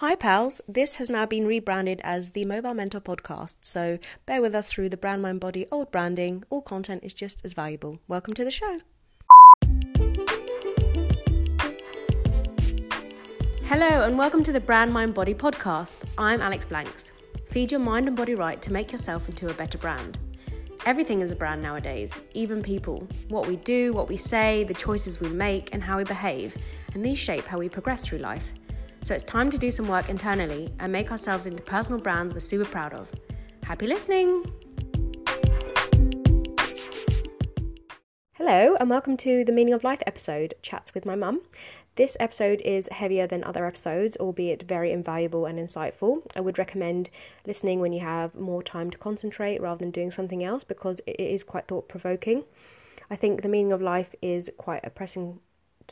Hi, pals. This has now been rebranded as the Mobile Mentor Podcast, so bear with us through the brand mind body old branding. All content is just as valuable. Welcome to the show. Hello, and welcome to the Brand Mind Body Podcast. I'm Alex Blanks. Feed your mind and body right to make yourself into a better brand. Everything is a brand nowadays, even people. What we do, what we say, the choices we make, and how we behave, and these shape how we progress through life. So it's time to do some work internally and make ourselves into personal brands we're super proud of. Happy listening! Hello, and welcome to the Meaning of Life episode Chats with my mum. This episode is heavier than other episodes, albeit very invaluable and insightful. I would recommend listening when you have more time to concentrate rather than doing something else because it is quite thought provoking. I think the meaning of life is quite a pressing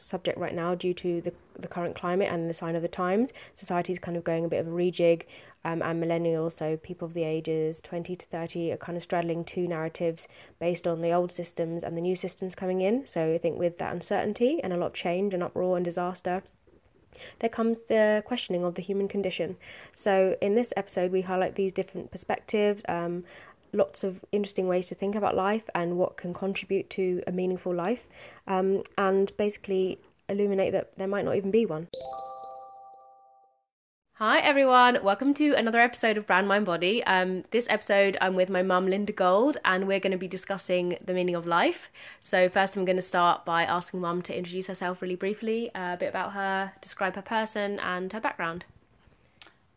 subject right now due to the, the current climate and the sign of the times. Society is kind of going a bit of a rejig, um, and millennials, so people of the ages 20 to 30, are kind of straddling two narratives based on the old systems and the new systems coming in. So I think with that uncertainty and a lot of change and uproar and disaster, there comes the questioning of the human condition. So, in this episode, we highlight these different perspectives, um, lots of interesting ways to think about life and what can contribute to a meaningful life, um, and basically illuminate that there might not even be one. Hi everyone, welcome to another episode of Brand Mind Body. Um, this episode I'm with my mum Linda Gold and we're going to be discussing the meaning of life. So first I'm going to start by asking mum to introduce herself really briefly, uh, a bit about her, describe her person and her background.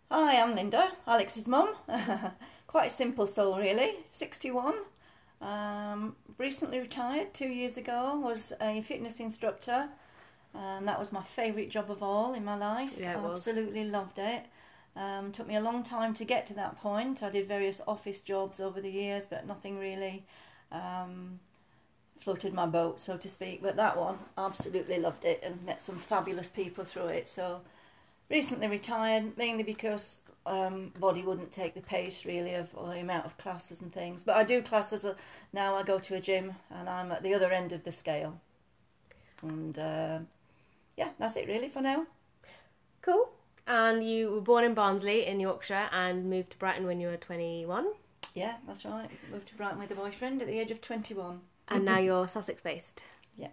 Hi, I'm Linda, Alex's mum. Quite a simple soul really, 61. Um, recently retired two years ago, was a fitness instructor and that was my favourite job of all in my life. Yeah. Absolutely loved it. Um, took me a long time to get to that point. I did various office jobs over the years, but nothing really um, floated my boat, so to speak. But that one, absolutely loved it and met some fabulous people through it. So recently retired, mainly because um, body wouldn't take the pace really of the amount of classes and things. But I do classes uh, now. I go to a gym and I'm at the other end of the scale. And uh, yeah, that's it really for now. Cool. And you were born in Barnsley in Yorkshire and moved to Brighton when you were 21. Yeah, that's right. Moved to Brighton with a boyfriend at the age of 21. And now you're Sussex based. Yeah.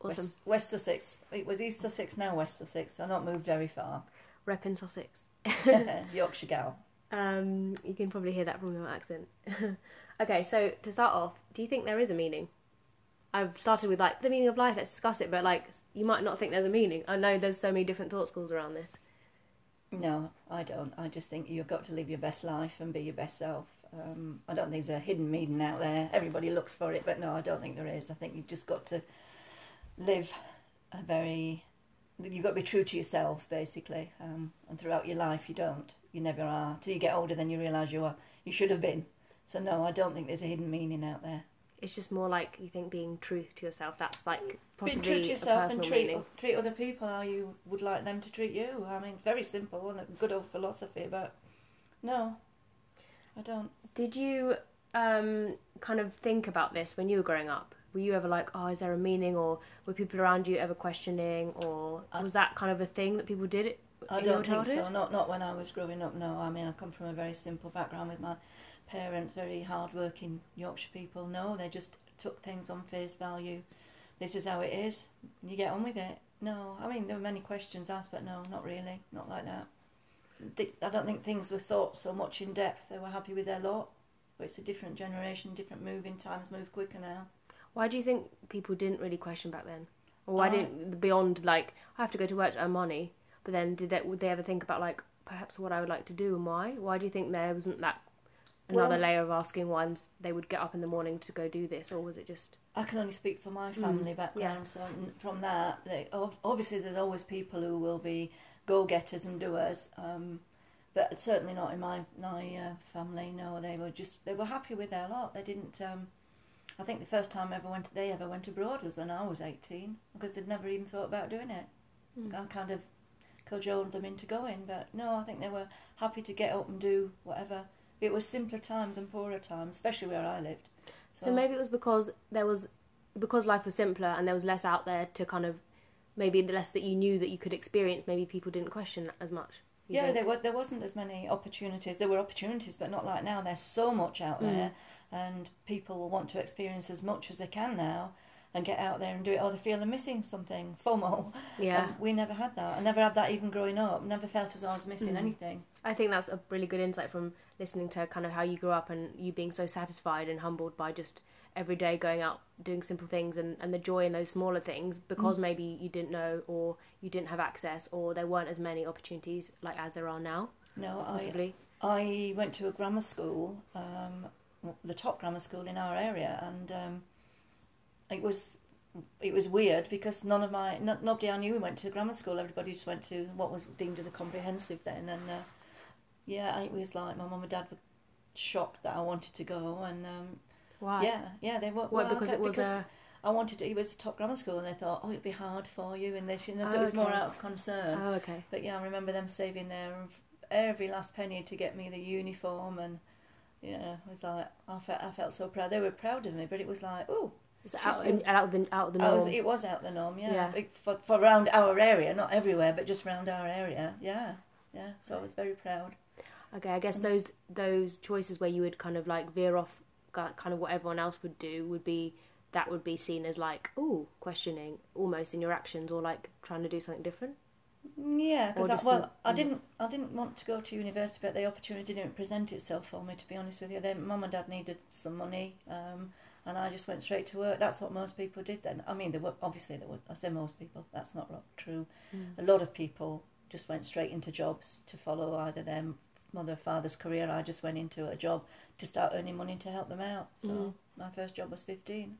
Awesome. West, West Sussex. It was East Sussex, now West Sussex. I've not moved very far. Rep in Sussex. Yorkshire gal. Um, you can probably hear that from your accent. okay, so to start off, do you think there is a meaning? I've started with like the meaning of life. Let's discuss it, but like you might not think there's a meaning. I know there's so many different thought schools around this. No, I don't. I just think you've got to live your best life and be your best self. Um, I don't think there's a hidden meaning out there. Everybody looks for it, but no, I don't think there is. I think you've just got to live a very. You've got to be true to yourself, basically. Um, and throughout your life, you don't. You never are. Till you get older, then you realise you are. You should have been. So no, I don't think there's a hidden meaning out there. It's just more like you think being truth to yourself. That's like possibly Be true to yourself and treat meaning. treat other people how you would like them to treat you. I mean, very simple and a good old philosophy, but no, I don't. Did you um, kind of think about this when you were growing up? Were you ever like, oh, is there a meaning, or were people around you ever questioning, or was that kind of a thing that people did? I don't think so. Not not when I was growing up. No, I mean I come from a very simple background with my parents, very hard-working Yorkshire people. No, they just took things on face value. This is how it is. You get on with it. No, I mean there were many questions asked, but no, not really, not like that. I don't think things were thought so much in depth. They were happy with their lot. But it's a different generation, different moving times move quicker now. Why do you think people didn't really question back then? Or why Uh, didn't beyond like I have to go to work to earn money? But then did they would they ever think about like perhaps what I would like to do and why? Why do you think there wasn't that another Well- layer of asking why they would get up in the morning to go do this, or was it just I can only speak for my family Mm, background, yeah. so from that, they, obviously there's always people who will be go-getters and doers, um, but certainly not in my my uh, family. No, they were just they were happy with their lot. They didn't. Um, I think the first time ever went they ever went abroad was when I was eighteen because they'd never even thought about doing it. Mm. I kind of cajoled them into going, but no, I think they were happy to get up and do whatever. It was simpler times and poorer times, especially where I lived. So maybe it was because there was because life was simpler and there was less out there to kind of maybe the less that you knew that you could experience. Maybe people didn't question as much. yeah, think? there were there wasn't as many opportunities. There were opportunities, but not like now. There's so much out Mm. there, and people will want to experience as much as they can now, and get out there and do it. Or they feel they're missing something. FOMO. yeah. And we never had that. I never had that even growing up. Never felt as I was missing Mm. anything. I think that's a really good insight from listening to kind of how you grew up and you being so satisfied and humbled by just every day going out doing simple things and, and the joy in those smaller things because maybe you didn't know or you didn't have access or there weren't as many opportunities like as there are now No, I possibly I went to a grammar school, um, the top grammar school in our area, and um, it was it was weird because none of my no, nobody I knew went to grammar school. Everybody just went to what was deemed as a comprehensive then, and uh, yeah, it was like my mum and dad were shocked that I wanted to go, and um, why yeah, yeah, they were what well, because it was because a I wanted to. It was a top grammar school, and they thought, oh, it'd be hard for you, and this, you know, so it was more out of concern. oh okay But yeah, I remember them saving their every last penny to get me the uniform, and yeah, it was like I felt I felt so proud. They were proud of me, but it was like, oh, it's out, still- out of the out of the norm was, it was out the norm. Yeah, Yeah. For for around our area, not everywhere, but just around our area. Yeah, yeah. So I was very proud. okay I guess mm. those those choices where you would kind of like veer off kind of what everyone else would do would be that would be seen as like oh questioning almost in your actions or like trying to do something different Yeah, because well, I mm. didn't, I didn't want to go to university, but the opportunity didn't present itself for me. To be honest with you, then mum and dad needed some money, um, and I just went straight to work. That's what most people did then. I mean, there were obviously there were. I say most people. That's not true. A lot of people just went straight into jobs to follow either their mother or father's career. I just went into a job to start earning money to help them out. So Mm. my first job was fifteen.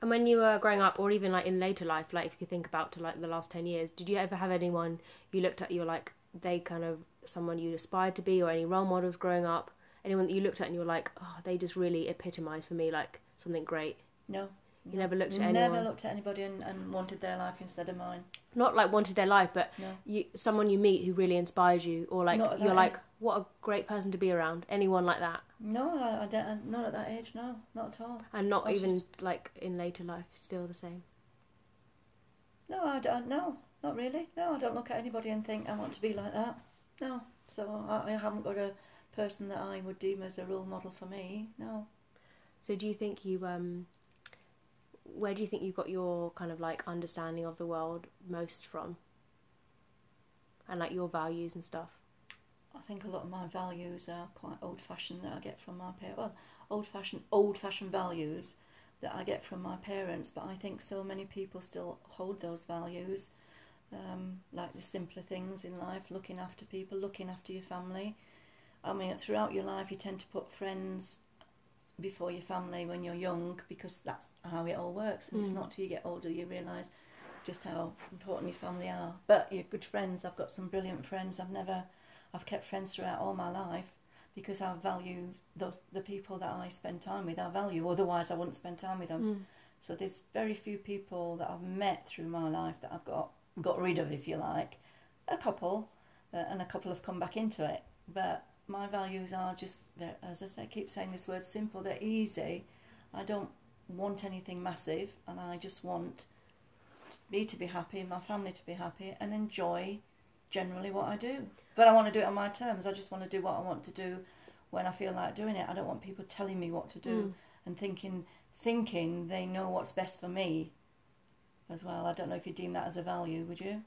And when you were growing up, or even like in later life, like if you think about to like the last ten years, did you ever have anyone you looked at, you were like they kind of someone you aspired to be, or any role models growing up? Anyone that you looked at and you were like, oh, they just really epitomised for me like something great. No. You never looked at anyone. Never looked at anybody and, and wanted their life instead of mine. not like wanted their life, but No. you someone you meet who really inspires you, or like you're like, what a great person to be around. Anyone like that, No, I, I don't. Not at that age. No, not at all. and not I even like in later life, still the same. No, I don't. No, not really. No, I don't look at anybody and think I want to be like that. No. So I, I haven't got a person that I would deem as a role model for me. No. So do you think you um where do you think you got your kind of like understanding of the world most from? And like your values and stuff. I think a lot of my values are quite old-fashioned that I get from my parents. Well, old-fashioned, old-fashioned values that I get from my parents. But I think so many people still hold those values, um, like the simpler things in life, looking after people, looking after your family. I mean, throughout your life, you tend to put friends before your family when you're young because that's how it all works. And it's Mm. not till you get older you realise just how important your family are. But you're good friends. I've got some brilliant friends. I've never, I've kept friends throughout all my life because I value those the people that I spend time with. I value. Otherwise, I wouldn't spend time with them. Mm. So there's very few people that I've met through my life that I've got got rid of, if you like. A couple, uh, and a couple have come back into it. But my values are just, as I say, I keep saying this word simple. They're easy. I don't want anything massive, and I just want me to be happy, my family to be happy, and enjoy generally what I do. But I want to do it on my terms. I just want to do what I want to do when I feel like doing it. I don't want people telling me what to do Mm. and thinking thinking they know what's best for me as well. I don't know if you deem that as a value, would you?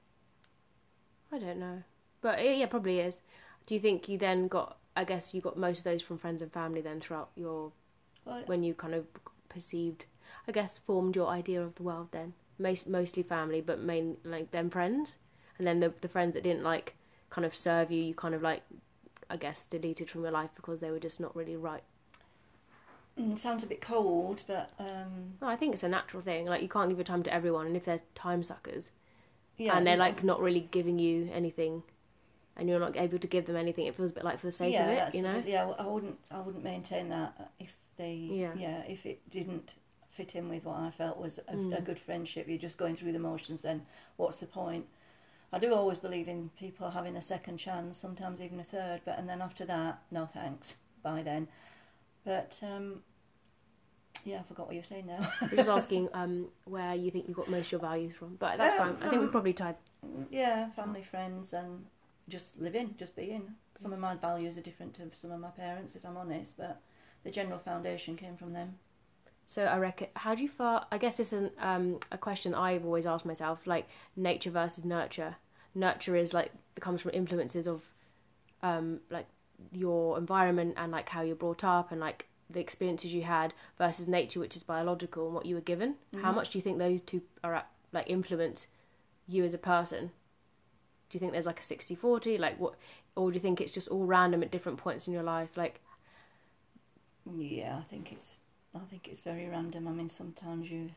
I don't know. But it, yeah, probably is. Do you think you then got I guess you got most of those from friends and family then throughout your Well, when you kind of perceived I guess formed your idea of the world then? Most mostly family but main like then friends? And then the the friends that didn't like kind of serve you, you kind of like I guess deleted from your life because they were just not really right. mm, sounds a bit cold, but um, No, I think it's a natural thing. Like you can't give your time to everyone, and if they're time suckers yeah, and they're like not really giving you anything, and you're not able to give them anything, it feels a bit like for the sake yeah, of it, you know. bit- yeah, I wouldn't, I wouldn't maintain that if they, Yeah. yeah if it didn't fit in with what I felt was a, a Mm. good friendship. You're just going through the motions. Then what's the point? I do always believe in people having a second chance, sometimes even a third. But and then after that, no thanks. By then, but um, yeah, I forgot what you were saying now. We're just asking um, where you think you got most of your values from, but that's Um, fine. I think we um, probably tied. yeah, family, friends, and just living, just being. Some of my values are different to some of my parents, if I'm honest, but the general foundation came from them. So I reckon, how do you feel? I guess it's an, um, a question I've always asked myself, like nature versus nurture. Nurture is like comes from influences of, um, like your environment and like how you're brought up and like the experiences you had versus nature, which is biological and what you were given. How Mhm. much do you think those two are at, like influence you as a person? Do you think there's like a 60-40? Like what, or do you think it's just all random at different points in your life? Like Yeah, I think it's I think it's very random. I mean, sometimes you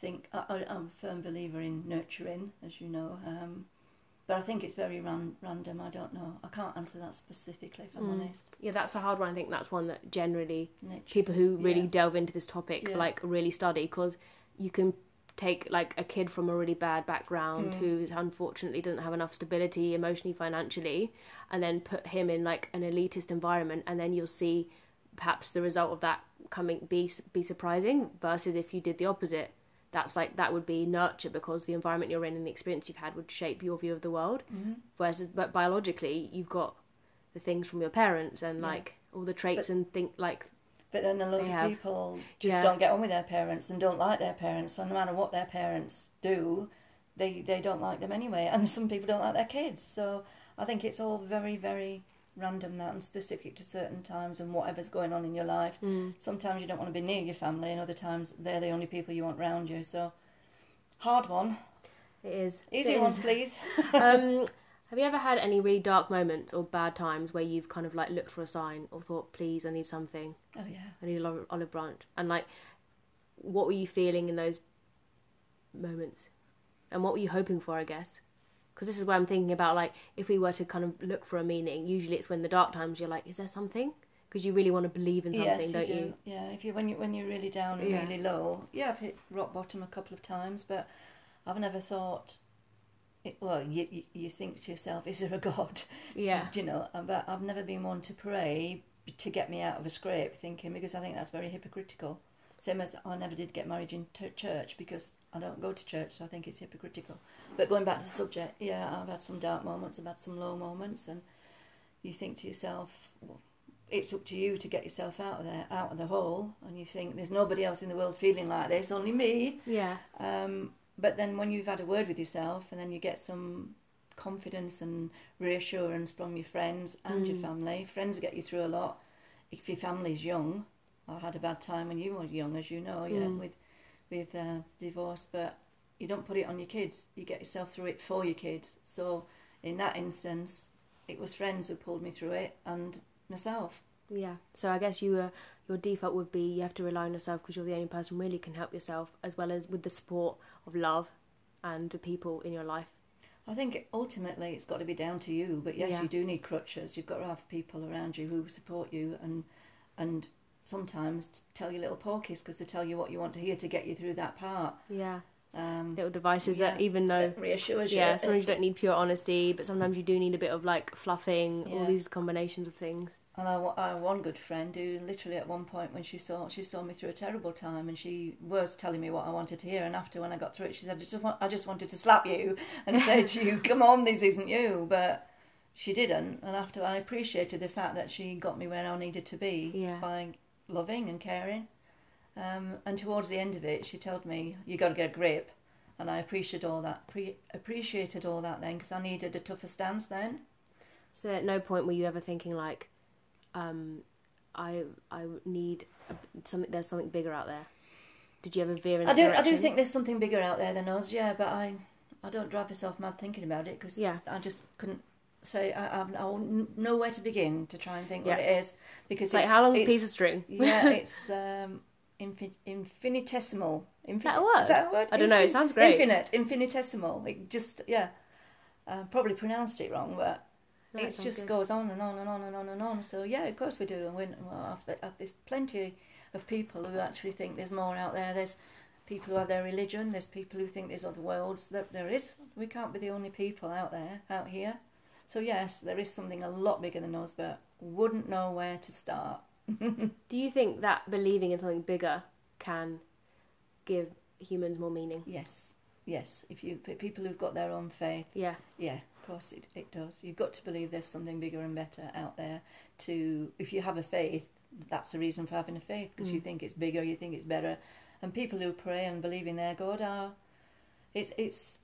think I, I, I'm a firm believer in nurturing, as you know, um, but I think it's very ran, random. I don't know. I can't answer that specifically, if I'm Mm. honest. yeah, that's a hard one. I think that's one that generally Nature people who really yeah. delve into this topic Yeah. like really study because you can take like a kid from a really bad background Mm. who unfortunately doesn't have enough stability emotionally financially and then put him in like an elitist environment and then you'll see perhaps the result of that coming be be surprising versus if you did the opposite that's like that would be nurture because the environment you're in and the experience you've had would shape your view of the world Mhm. whereas but biologically you've got the things from your parents and Yeah. like all the traits and think like But then a lot of have- people just Yeah. don't get on with their parents and don't like their parents. So no matter what their parents do, they they don't like them anyway. And some people don't like their kids. So I think it's all very very random that and specific to certain times and whatever's going on in your life. mm, Sometimes you don't want to be near your family, and other times they're the only people you want round you. So hard one, It is. easy It ones, is. please. um, have you ever had any really dark moments or bad times where you've kind of like looked for a sign or thought, please, I need something, Oh yeah. I need a olive, olive branch, and like, what were you feeling in those moments, and what were you hoping for? I guess, because this is where I'm thinking about like if we were to kind of look for a meaning, usually it's when the dark times you're like, is there something? Because you really want to believe in something, yes, don't you you? Yeah, if you when you when you're really down and Yeah. really low, yeah, I've hit rock bottom a couple of times, but I've never thought. It, well, you, you you think to yourself, is there a God? Yeah. Do you know, uh, but I've never been one to pray to get me out of a scrape, thinking because I think that's very hypocritical. Same as I never did get married in t- church because I don't go to church, so I think it's hypocritical. But going back to the subject, yeah, I've had some dark moments, I've had some low moments, and you think to yourself, well, it's up to you to get yourself out of there, out of the hole, and you think there's nobody else in the world feeling like this, only me. Yeah. Um, but then when you've had a word with yourself, and then you get some confidence and reassurance from your friends and your Mm. family, friends get you through a lot. If your family's young, I had a bad time when you were young, as you know, yeah, Mm. with with uh, divorce. But you don't put it on your kids; you get yourself through it for your kids. So in that instance, it was friends who pulled me through it, and myself. Yeah. So I guess you uh, your default would be you have to rely on yourself because you're the only person really can help yourself, as well as with the support of love and the people in your life. I think ultimately it's got to be down to you. But yes, Yeah. you do need crutches. You've got to have people around you who support you and and sometimes tell you little porkies because they tell you what you want to hear to get you through that part. Yeah. Um, Little devices that even though that reassures you. yeah, sometimes you don't need pure honesty, but sometimes you do need a bit of like fluffing, all these combinations of things. And I, I one good friend who literally at one point when she saw she saw me through a terrible time and she was telling me what I wanted to hear and after when I got through it she said I just want, I just wanted to slap you and say to you come on this isn't you but she didn't and after I appreciated the fact that she got me where I needed to be Yeah. by loving and caring um, and towards the end of it she told me you got to get a grip and I appreciated all that pre- appreciated all that then because I needed a tougher stance then So at no point were you ever thinking like, um, I I need a, something. There's something bigger out there. Did you ever veer in? I that do. I do think there's something bigger out there than us. Yeah, but I, I don't drive myself mad thinking about it because Yeah. I just couldn't say. I, I wouldn't know where to begin to try and think what it is because It's like how long's a piece of string? yeah, it's um, infin- infinitesimal. Infin- that word? Is that a word? I don't know, it sounds great. Infinite, infinitesimal. It just yeah. Uh, probably pronounced it wrong, but No, it just good. goes on and on and on and on and on. So yeah, of course we do. And we, well, there's plenty of people who actually think there's more out there. There's people who have their religion. There's people who think there's other worlds. There, there is. We can't be the only people out there, out here. So yes, there is something a lot bigger than us, but wouldn't know where to start. Do you think that believing in something bigger can give humans more meaning? Yes, yes. If you people who've got their own faith, Yeah. yeah, Of course, it, it does. You've got to believe there's something bigger and better out there. To if you have a faith, that's the reason for having a faith because you Mm. think it's bigger, you think it's better, and people who pray and believe in their God are. It's it's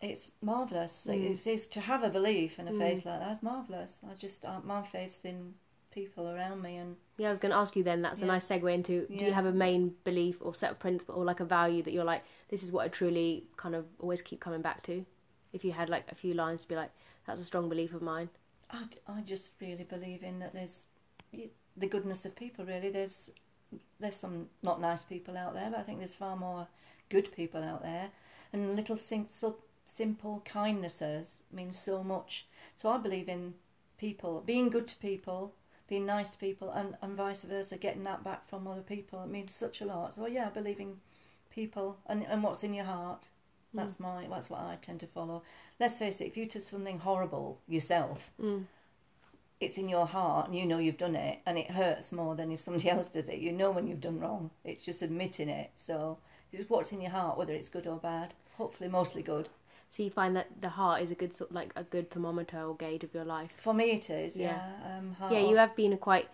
it's marvelous. Mm. It's, it's to have a belief and a Mm. faith like that's marvelous. I just uh, my faith's in people around me and Yeah, I was going to ask you then. That's a nice segue into. Do you have a main belief or set of principle or like a value that you're like, this is what I truly kind of always keep coming back to? If you had like a few lines to be like, that's a strong belief of mine. I, I just really believe in that there's the goodness of people really there's there's some not nice people out there but I think there's far more good people out there and little simple simple kindnesses mean so much so I believe in people being good to people being nice to people and, and vice versa getting that back from other people it means such a lot so yeah I believe in people and, and what's in your heart that's my that's what I tend to follow let's face it if you did something horrible yourself Mm. it's in your heart and you know you've done it and it hurts more than if somebody else does it. You know when you've done wrong. It's just admitting it. So it's what's in your heart, whether it's good or bad. Hopefully mostly good. So you find that the heart is a good sort like a good thermometer or gauge of your life. For me it is, Yeah. yeah. Um, heart. Yeah, you have been a quite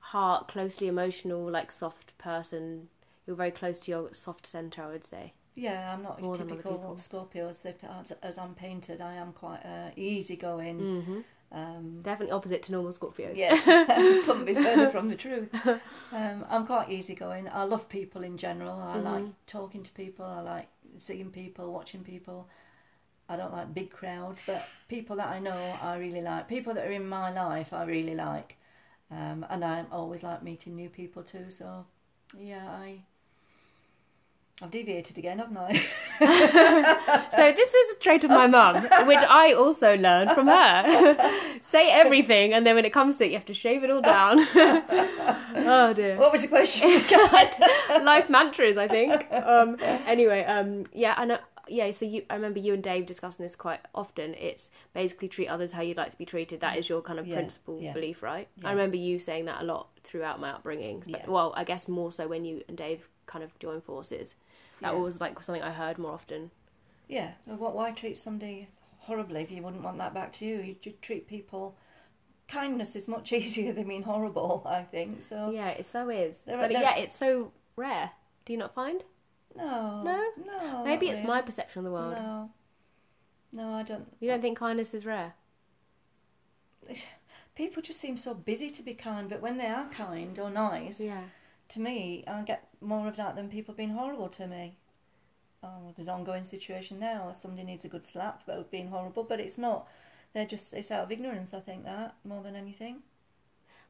heart, closely emotional, like soft person. You're very close to your soft center, I would say. Yeah, I'm not More as typical. Scorpio as, as, as I'm painted. I am quite uh, easygoing. Mm-hmm. Um, Definitely opposite to normal Scorpios. Yes, couldn't be further from the truth. Um, I'm quite easygoing. I love people in general. I like Mhm. talking to people. I like seeing people, watching people. I don't like big crowds, but people that I know, I really like. People that are in my life, I really like. Um, and I always like meeting new people too. So, yeah, I. I've deviated again, haven't I? So this is a trait of my mum, which I also learned from her. Say everything, and then when it comes to it, you have to shave it all down. oh dear. what was the question? Life mantras, I think. Um, anyway, um, yeah, I know. Yeah, so you, I remember you and Dave discussing this quite often. It's basically treat others how you'd like to be treated. That is your kind of Yeah, principal yeah. belief, right? Yeah. I remember you saying that a lot throughout my upbringing. But. Well, I guess more so when you and Dave kind of joined forces. That was like something I heard more often. Yeah, well, what, why treat somebody horribly if you wouldn't want that back to you? You should treat people. Kindness is much easier than being horrible, I think. So Yeah, it so is. There but there- yeah, it's so rare. Do you not find? No, No? no. Maybe it's really. my perception of the world. No, no, I don't. You don't think kindness is rare? People just seem so busy to be kind, but when they are kind or nice, Yeah. to me, I get more of that than people being horrible to me. Oh, there's an ongoing situation now. Somebody needs a good slap about being horrible, but it's not. They're just it's out of ignorance. I think that more than anything.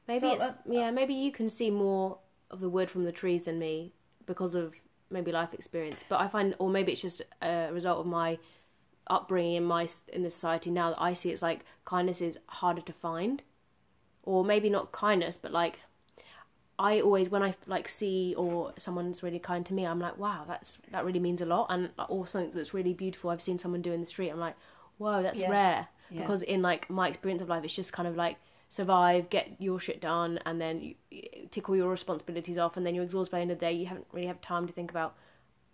Maybe So, it's uh, yeah. Maybe you can see more of the wood from the trees than me because of maybe life experience. But I find, or maybe it's just a result of my upbringing in my in the society now that I see it's like kindness is harder to find, or maybe not kindness, but like I always when I like see or someone's really kind to me, I'm like, wow, that's that really means a lot, and or something that's really beautiful. I've seen someone do in the street, I'm like, whoa, that's Yeah. rare Yeah. because in like my experience of life, it's just kind of like survive, get your shit done, and then you, you tick all your responsibilities off, and then you're exhausted by the end of the day. You haven't really have time to think about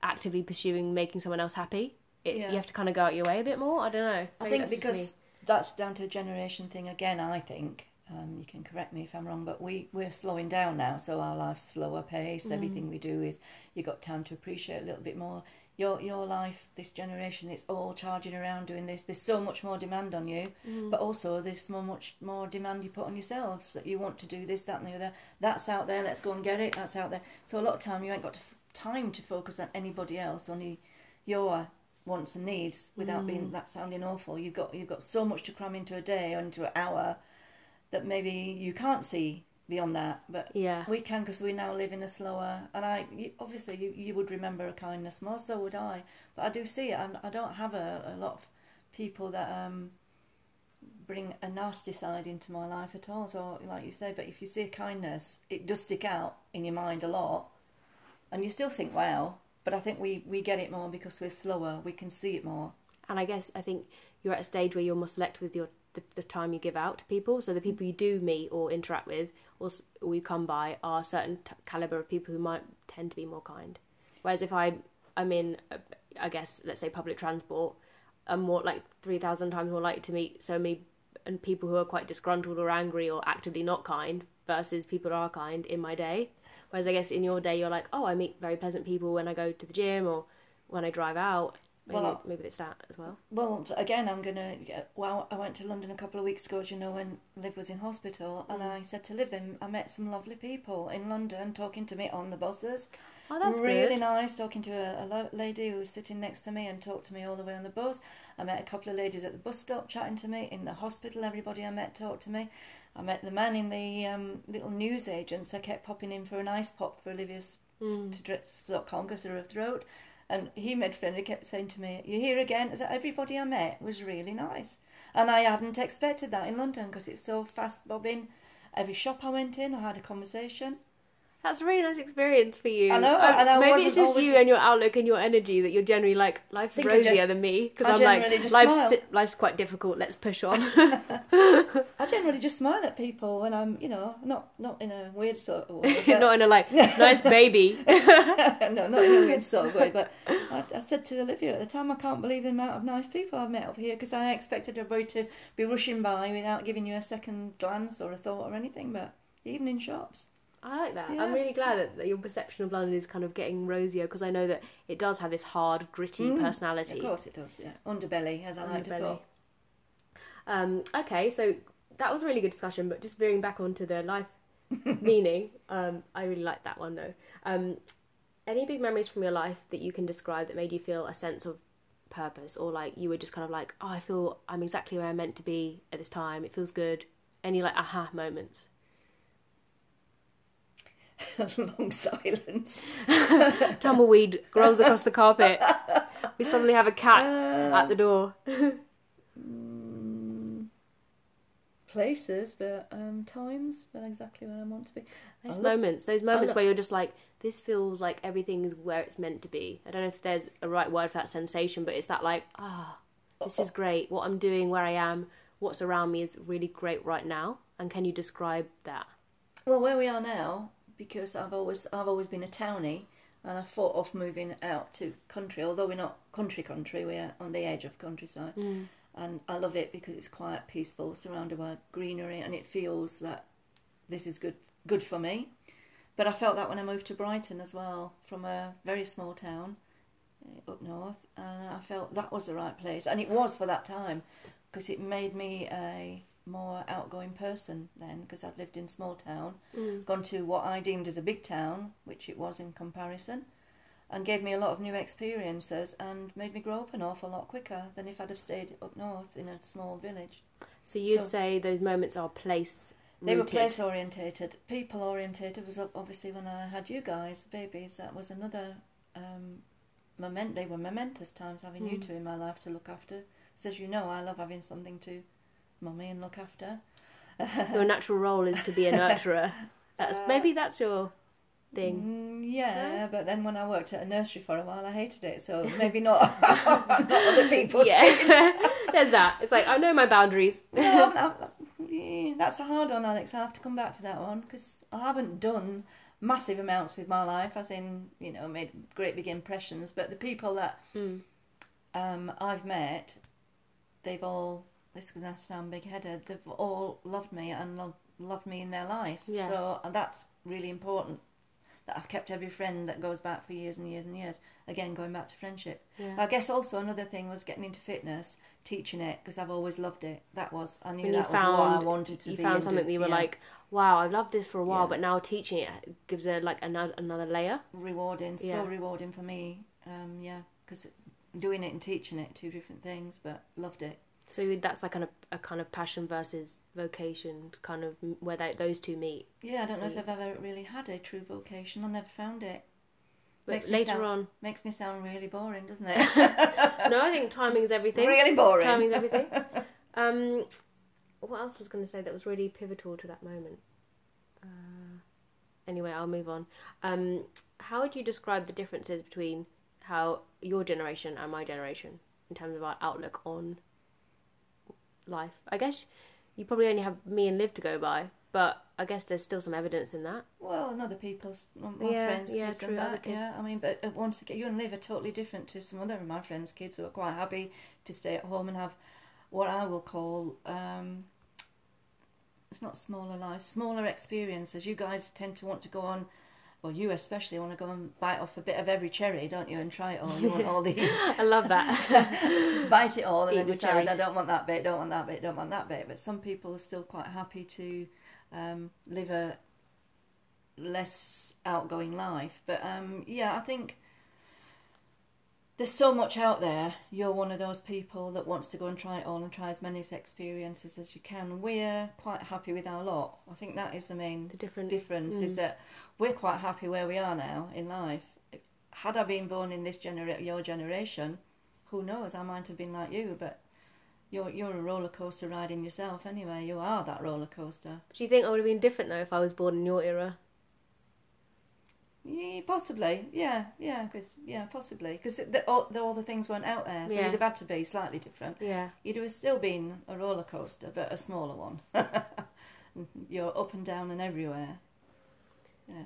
actively pursuing making someone else happy. It, Yeah. You have to kind of go out your way a bit more. I don't know. I think that's because that's down to a generation thing again. I think um, you can correct me if I'm wrong, but we we're slowing down now, so our life's slower pace. Mm. Everything we do is you got time to appreciate a little bit more. Your your life, this generation, it's all charging around doing this. There's so much more demand on you, Mm. but also there's so much more demand you put on yourselves that you want to do this, that, and the other. That's out there. Let's go and get it. That's out there. So a lot of time you ain't got to f- time to focus on anybody else, only your wants and needs without being Mm. that sounding awful. You've got you've got so much to cram into a day or into an hour that maybe you can't see beyond that. But Yeah. we can because we now live in a slower. And I you, obviously you, you would remember a kindness more. So would I. But I do see it. I'm, I don't have a, a lot of people that um bring a nasty side into my life at all. So like you say, but if you see a kindness, it does stick out in your mind a lot, and you still think wow. But I think we, we get it more because we're slower. We can see it more. and I guess I think you're at a stage where you're more select with your the, the time you give out to people. So the people you do meet or interact with or, or you come by are a certain t- caliber of people who might tend to be more kind. Whereas if I I'm in, uh, I guess let's say public transport, I'm more like three thousand times more likely to meet so many and people who are quite disgruntled or angry or actively not kind versus people who are kind in my day. Whereas I guess in your day you're like, oh, I meet very pleasant people when I go to the gym or when I drive out. Maybe, Well, maybe it's that as well. Well, again, I'm gonna. Well, I went to London a couple of weeks ago, as you know, when Liv was in hospital, and I said to Liv, then I met some lovely people in London talking to me on the buses. Oh, that's really good. nice talking to a, a lady who was sitting next to me and talked to me all the way on the bus. I met a couple of ladies at the bus stop chatting to me. In the hospital, everybody I met talked to me. I met the man in the um, little news agents. I kept popping in for an ice pop for Olivia's Mm. to dress stop congress her throat. And he made friend. He kept saying to me, "You're here again?" Said, Everybody I met was really nice, and I hadn't expected that in London because it's so fast bobbing. Every shop I went in, I had a conversation. That's a really nice experience for you. I know, Um, and I maybe it's just you and your outlook and your energy that you're generally like life's rosier just- than me because I'm like life's life's quite difficult. Let's push on. I generally just smile at people when I'm, you know, not not in a weird sort of way. but- not in a like nice baby. no, not in a weird sort of way. But I, I said to Olivia at the time, I can't believe the amount of nice people I've met over here because I expected everybody to be rushing by without giving you a second glance or a thought or anything. But even in shops, I like that. Yeah. I'm really glad that, that your perception of London is kind of getting rosier because I know that it does have this hard, gritty Mm, personality. of course it does. Yeah, underbelly, as I like to Underbelly. put. Um, okay, so that was a really good discussion, but just veering back onto the life meaning, um, I really like that one though. Um, any big memories from your life that you can describe that made you feel a sense of purpose, or like you were just kind of like, oh, I feel I'm exactly where I'm meant to be at this time. It feels good. Any like aha moments? Long silence. Tumbleweed rolls across the carpet. We suddenly have a cat Uh, at the door. mm, places, but um, times, but exactly where I want to be. Those moments, those moments where you're just like, this feels like everything is where it's meant to be. I don't know if there's a right word for that sensation, but it's that like, ah, this is great. What I'm doing, where I am, what's around me is really great right now. And can you describe that? Well, where we are now, because I've always I've always been a townie, and I thought of moving out to country. Although we're not country country, we're on the edge of countryside, and I love it because it's quiet, peaceful, surrounded by greenery, and it feels that this is good good for me. But I felt that when I moved to Brighton as well, from a very small town uh, up north, and I felt that was the right place, and it was for that time, because it made me a more outgoing person then, because I'd lived in small town, gone to what I deemed as a big town, which it was in comparison, and gave me a lot of new experiences and made me grow up an awful lot quicker than if I'd have stayed up north in a small village. So you'd So- say those moments are place They were place orientated. People orientated was obviously when I had you guys, babies. That was another um, moment. They were momentous times having you Mm. two in my life to look after. So as you know, I love having something to mummy and look after. Your natural role is to be a nurturer. That's Uh, maybe that's your thing. Mm, yeah, but then when I worked at a nursery for a while, I hated it. So maybe not, not other people's. Yeah, there's that. It's like I know my boundaries. No, I'm- I'm- yeah, that's a hard one, Alex. I have to come back to that one because I haven't done massive amounts with my life, as in, you know, made great big impressions. But the people that Mm. um, I've met, they've all, this is going to sound big headed, they've all loved me and lo- loved me in their life. Yeah. So and that's really important that I've kept every friend that goes back for years and years and years. Again, going back to friendship. Yeah. I guess also another thing was getting into fitness, teaching it because I've always loved it. That was I knew When you that was what I found- wanted to you be. found and something do- that you were yeah, like, wow, I've loved this for a while, Yeah. but now teaching it gives it like another another layer. rewarding, so rewarding for me. Um, yeah, because doing it and teaching it two different things, but loved it. So that's like kind of a kind of passion versus vocation, kind of where they, those two meet. Yeah, I don't know if I've ever really had a true vocation. I never found it. But Makes later sound- on, Makes me sound really boring, doesn't it? no, I think timing's everything. really boring. Timing's everything. Um, what else was going to say that was really pivotal to that moment? Uh, anyway, I'll move on. Um, how would you describe the differences between how your generation and my generation in terms of our outlook on life? I guess you probably only have me and Liv to go by. but I guess there's still some evidence in that. Well, and other people's, my Yeah, friends' yeah, kids true, and other that. kids. Yeah, I mean, but uh, once again, you and Liv are totally different to some other of my friends' kids who are quite happy to stay at home and have what I will call, um, it's not smaller lives, smaller experiences. You guys tend to want to go on, or you especially want to go and bite off a bit of every cherry, don't you, and try it all. You want all these, I love that. bite it all, and Eat then decide, I don't want that bit, don't want that bit, don't want that bit. But some people are still quite happy to um, live a less outgoing life. But um, yeah, I think there's so much out there. You're one of those people that wants to go and try it all and try as many experiences as you can. We're quite happy with our lot. I think that is the main the different. difference is mm. that we're quite happy where we are now in life. Had I been born in this genera- your generation, who knows? I might have been like you, but you're you're a roller coaster riding yourself anyway. You are that roller coaster. Do you think I would have been different though if I was born in your era? Yeah, possibly. Yeah, yeah, because yeah, possibly because the, all, the, all the things weren't out there, so Yeah. you'd have had to be slightly different. Yeah. You'd have still been a roller coaster, but a smaller one. You're up and down and everywhere. Yeah.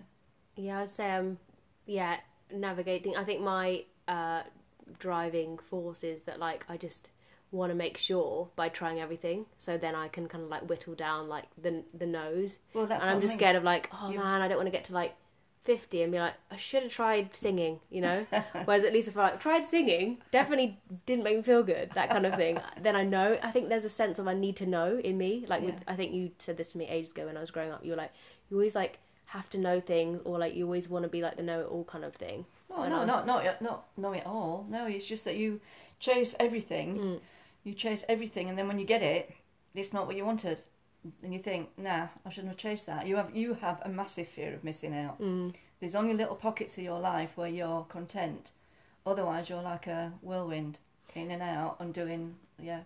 Yeah, I'd say um yeah, navigating I think my uh driving force is that like I just want to make sure by trying everything so then I can kind of like whittle down like the the nose. Well, that's and I'm what I just mean. scared of like, oh You- man, I don't want to get to like 50 and be like, I should have tried singing, you know? Whereas at least if I like tried singing, definitely didn't make me feel good, that kind of thing. then I know. I think there's a sense of I need to know in me. Like with, I think you said this to me ages ago when I was growing up. You were like, you always like have to know things, or like you always want to be like the know-it-all kind of thing. No, was- not not not know it all. No, it's just that you chase everything. Mm. You chase everything, and then when you get it, it's not what you wanted, and you think, "Nah, I shouldn't have chased that." You have you have a massive fear of missing out. Mm. There's only little pockets of your life where you're content. Otherwise, you're like a whirlwind, in and out, and doing yeah.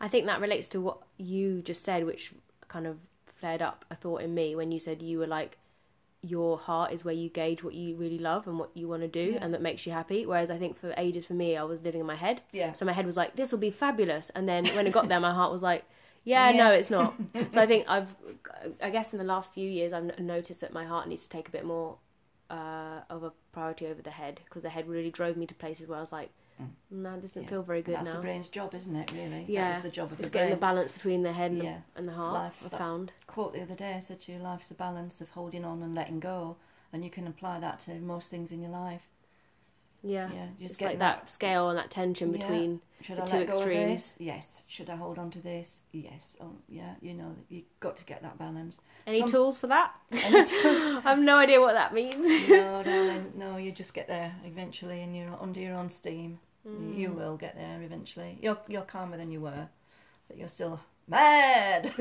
I think that relates to what you just said, which kind of flared up a thought in me when you said you were like, your heart is where you gauge what you really love and what you want to do, Yeah. and that makes you happy. Whereas I think for ages for me, I was living in my head. Yeah. So my head was like, this will be fabulous. And then when it got there, my heart was like, yeah, Yeah. no, it's not. so I think I've, I guess in the last few years, I've noticed that my heart needs to take a bit more uh, of a priority over the head because the head really drove me to places where I was like, man, this doesn't Yeah. feel very good That's now. That's the brain's job, isn't it? Really. Yeah. That is the job of It's the getting the balance between the head and, Yeah. the, and the heart. Life, I've found. quote the other day I said to you, life's a balance of holding on and letting go, and you can apply that to most things in your life. Yeah. Yeah, just it's like that, scale and that tension Yeah. between. Should the two extremes. Yes. Should I hold on to this? Yes. Oh, yeah. You know, you got to get that balance. Any Some- tools for that? Any tools? I have no idea what that means. no, darling. No, you just get there eventually, and you're under your own steam. You Mm. will get there eventually. You're you're calmer than you were, but you're still mad.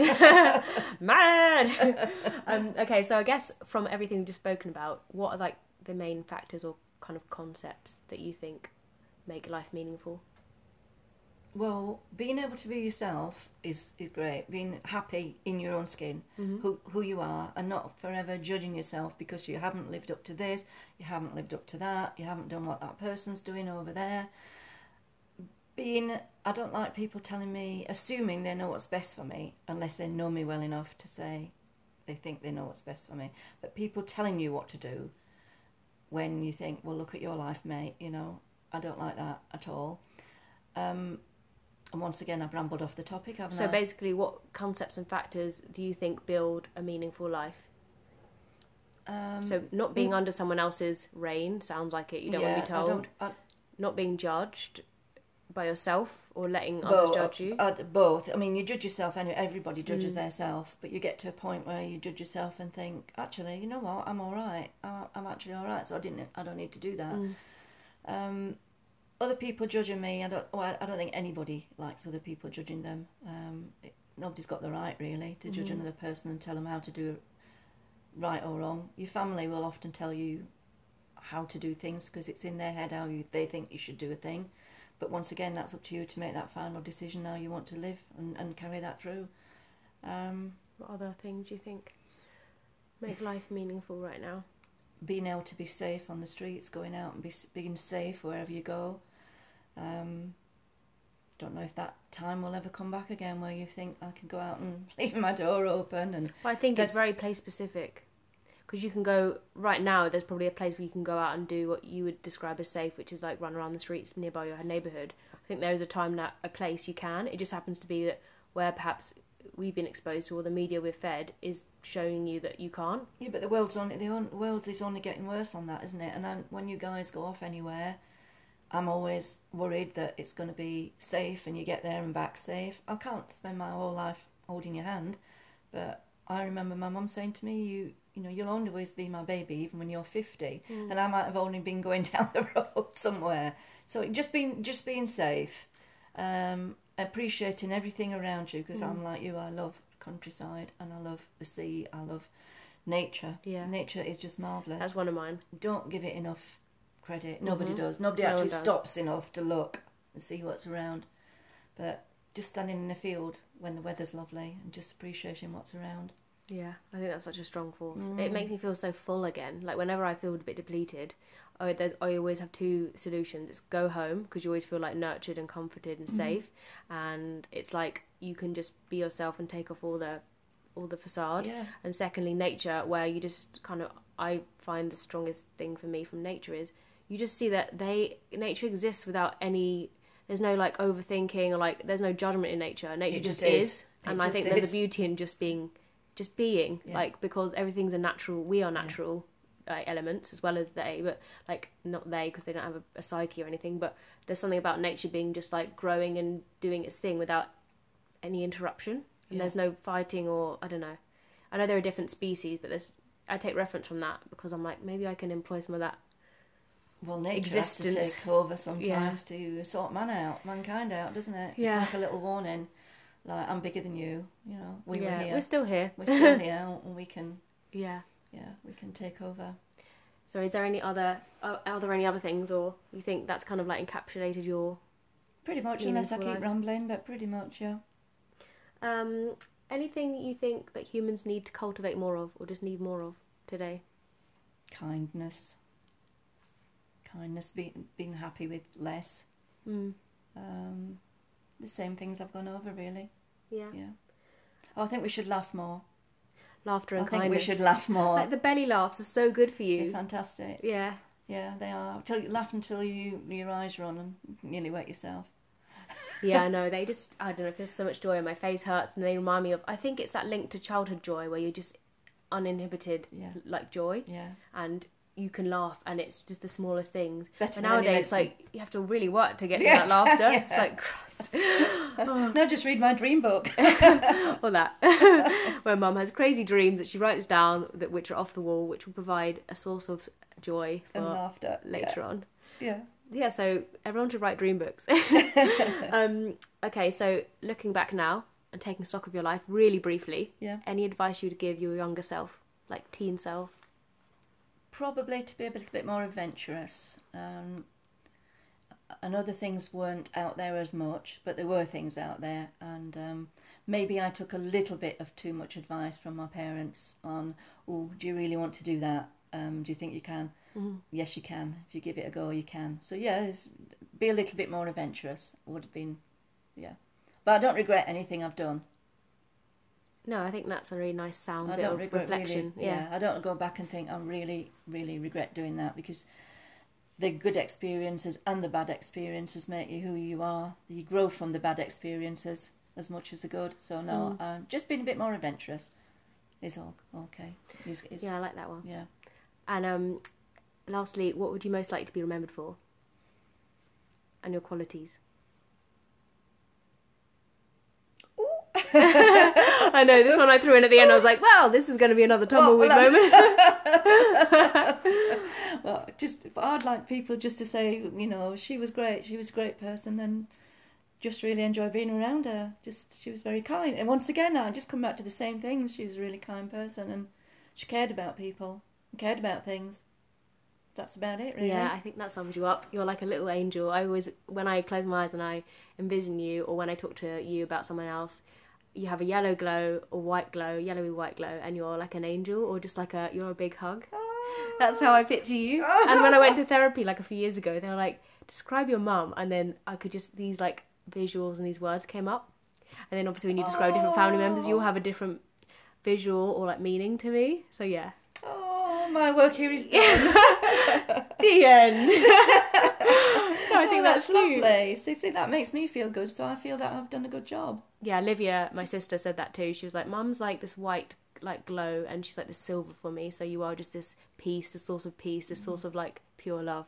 Mad. um, okay, so I guess from everything we've just spoken about, what are like the main factors or kind of concepts that you think make life meaningful? Well, being able to be yourself is, is great. Being happy in your own skin, Mm-hmm. who who you are, and not forever judging yourself because you haven't lived up to this, you haven't lived up to that, you haven't done what that person's doing over there. Being, I don't like people telling me, assuming they know what's best for me, unless they know me well enough to say they think they know what's best for me. But people telling you what to do when you think, well, look at your life, mate, you know, I don't like that at all. Um, and once again, I've rambled off the topic, haven't So I? basically, what concepts and factors do you think build a meaningful life? um, So not being under someone else's reign sounds like it. You don't want to be yeah, I told. don't- I- Not being judged by yourself or letting others judge you. uh, both. I mean, you judge yourself anyway. Everybody judges Mm. their self, but you get to a point where you judge yourself and think, actually, you know what? I'm all right. I'm, actually all right. So I didn't. I don't need to do that. Mm. Um, other people judging me. I don't. Well, I- don't think anybody likes other people judging them. Um, it, nobody's got the right really to judge Mhm. another person and tell them how to do it right or wrong. Your family will often tell you how to do things because it's in their head how you, they think you should do a thing. But once again, that's up to you to make that final decision how you want to live and, and carry that through. Um, What other things do you think make life meaningful right now? being able to be safe on the streets, going out and be, being safe wherever you go. Um, don't know if that time will ever come back again where you think I can go out and leave my door open and Well, I think it's very place specific because you can go right now. There's probably a place where you can go out and do what you would describe as safe, which is like run around the streets nearby your neighborhood. I think there is a time that a place you can. It just happens to be that where perhaps we've been exposed to or the media we're fed is showing you that you can't. Yeah, but the world's only the world is only getting worse on that, isn't it? And I'm, when you guys go off anywhere, I'm always worried that it's going to be safe and you get there and back safe. I can't spend my whole life holding your hand, but I remember my mum saying to me, "You, you know, you'll only always be my baby, even when you're 50." And I might have only been going down the road somewhere. So just being just being safe, um, appreciating everything around you because I'm like you. I love countryside and I love the sea. I love nature. Yeah. Nature is just marvelous. That's one of mine. Don't give it enough credit. Nobody Mhm. does. Nobody No actually does. stops enough to look and see what's around. But just standing in a field when the weather's lovely and just appreciating what's around. Yeah, I think that's such a strong force. Mm. It makes me feel so full again. Like whenever I feel a bit depleted, I, I always have two solutions. It's go home because you always feel like nurtured and comforted and Mhm. safe, and it's like you can just be yourself and take off all the all the facade. Yeah. And secondly, nature, where you just kind of I find the strongest thing for me from nature is you just see that they nature exists without any. There's no like overthinking or like there's no judgment in nature. Nature It just, just is. is, and I think there's a beauty in just being, just being Yeah. like because everything's a natural. We are natural. Like elements as well as they, but like not they because they don't have a, a psyche or anything. But there's something about nature being just like growing and doing its thing without any interruption. And Yeah. there's no fighting or I don't know. I know there are different species, but there's I take reference from that because I'm like maybe I can employ some of that. Well, nature Existence. has to take over sometimes to sort man out, mankind out, doesn't it? Yeah. It's like a little warning. Like I'm bigger than you. You know, we yeah, were here. we're still here. We're still here, and we can. Yeah. Yeah, we can take over. So is there any other are, are there any other things, or you think that's kind of like encapsulated your Pretty much, unless I keep rambling, but pretty much, yeah. um anything you think that humans need to cultivate more of, or just need more of today? Kindness. Kindness, being being happy with less. Mm. Um, the same things I've gone over, really. Yeah. Yeah. Oh, I think we should laugh more. Laughter and I and think we should laugh more. Like the belly laughs are so good for They're you. fantastic. Yeah. Yeah, they are. Till you laugh until you your eyes run and nearly wet yourself. yeah, I know. They just, I don't know, feels so much joy and my face hurts and they remind me of, I think it's that link to childhood joy where you're just uninhibited, Yeah. like joy, Yeah. and you can laugh and it's just the smallest things. Better And nowadays, it's like, you have to really work to get to Yeah. that laughter. Yeah. It's like, Christ. No, just read my dream book. or that. where mum has crazy dreams that she writes down, that which are off the wall, which will provide a source of joy for and laughter. later on. Yeah. yeah so everyone should write dream books um okay so looking back now and taking stock of your life really briefly Yeah. any advice you would give your younger self like teen self Probably to be a little bit more adventurous. Um, and other things weren't out there as much, but there were things out there. And um, maybe I took a little bit of too much advice from my parents on, oh, do you really want to do that? Um, do you think you can? Mhm. Yes, you can. If you give it a go, you can. So, yeah, be a little bit more adventurous. Would have been, yeah. But I don't regret anything I've done. No i think that's a really nice sound I bit don't of regret reflection really. Yeah. I don't go back and think I really, really regret doing that because the good experiences and the bad experiences make you who you are. You grow from the bad experiences as much as the good. So no, uh, just being a bit more adventurous is all okay. Is, is, yeah i like that one yeah. and um lastly what would you most like to be remembered for and your qualities I know this one I threw in at the end. I was like, "Well, this is going to be another tumbleweed well, moment." Well, just I'd like people just to say, you know, she was great. She was a great person, and just really enjoy being around her. Just she was very kind. And once again, I just come back to the same things. She was a really kind person, and she cared about people, and cared about things. That's about it, really. Yeah, I think that sums you up. You're like a little angel. I always, when I close my eyes and I envision you, or when I talk to you about someone else, you have a yellow glow or white glow, yellowy white glow, and you're like an angel, or just like a you're a big hug. That's how I picture you. And when I went to therapy like a few years ago, they were like, describe your mum, and then I could just these like visuals and these words came up. And then obviously when you describe different family members, you'll have a different visual or like meaning to me. So yeah. Oh, my work here is done. The end. no, I think Oh, that's, cute. lovely. So think that makes me feel good. So I feel that I've done a good job. Yeah, Olivia, my sister, said that too. She was like, "Mum's like this white like glow, and she's like this silver for me. So you are just this peace, the source of peace, this source of like pure love."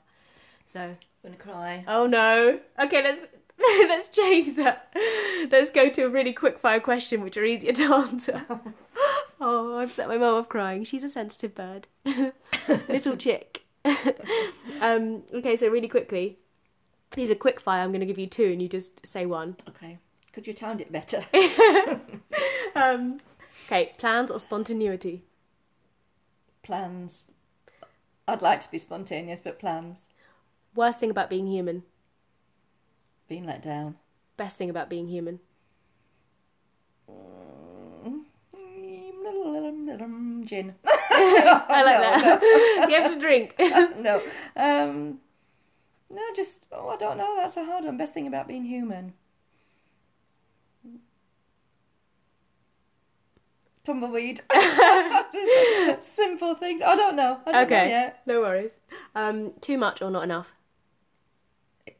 So, I'm gonna cry. oh no. Okay, let's let's change that. Let's go to a really quick fire question, which are easier to answer. oh, I've set my mum off crying. She's a sensitive bird, little chick. um, okay, so really quickly, these are quick fire. I'm going to give you two, and you just say one. Okay. Could you timed it better? Um, okay, plans or spontaneity? plans. I'd like to be spontaneous, but plans. Worst thing about being human. Being let down. Best thing about being human. Mm, mm, mm, gin. I like that. you have to drink. no. Um, no, just, oh, I don't know. That's a hard one. Best thing about being human. Tumbleweed. Simple things. I don't know. I don't okay, Know yet. no worries. Um, too much or not enough?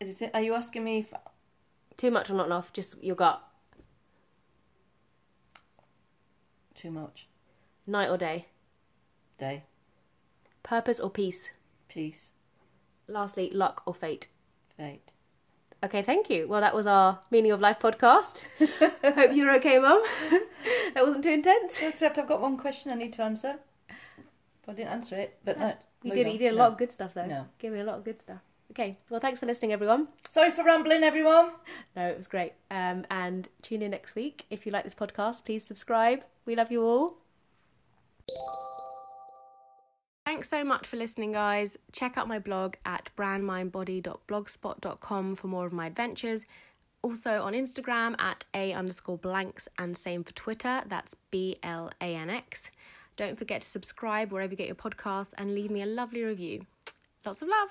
Is it, are you asking me if Too much or not enough? Just your gut. too much? Night or day? Day. Purpose or peace? Peace. Lastly, luck or fate? Fate. Okay, thank you. Well, that was our Meaning of Life podcast. Hope you're okay, Mum. that wasn't too intense. Except I've got one question I need to answer. I didn't answer it, but That's- no, You did. on. You did a No. lot of good stuff, though. No. Gave me a lot of good stuff. Okay. Well, thanks for listening, everyone. Sorry for rambling, everyone. No, it was great. Um, and tune in next week. If you like this podcast, please subscribe. We love you all. Thanks so much for listening, guys. Check out my blog at brandmindbody.blogspot.com for more of my adventures. Also on Instagram at a underscore blanx and same for Twitter. That's B L A N X. Don't forget to subscribe wherever you get your podcasts and leave me a lovely review. Lots of love.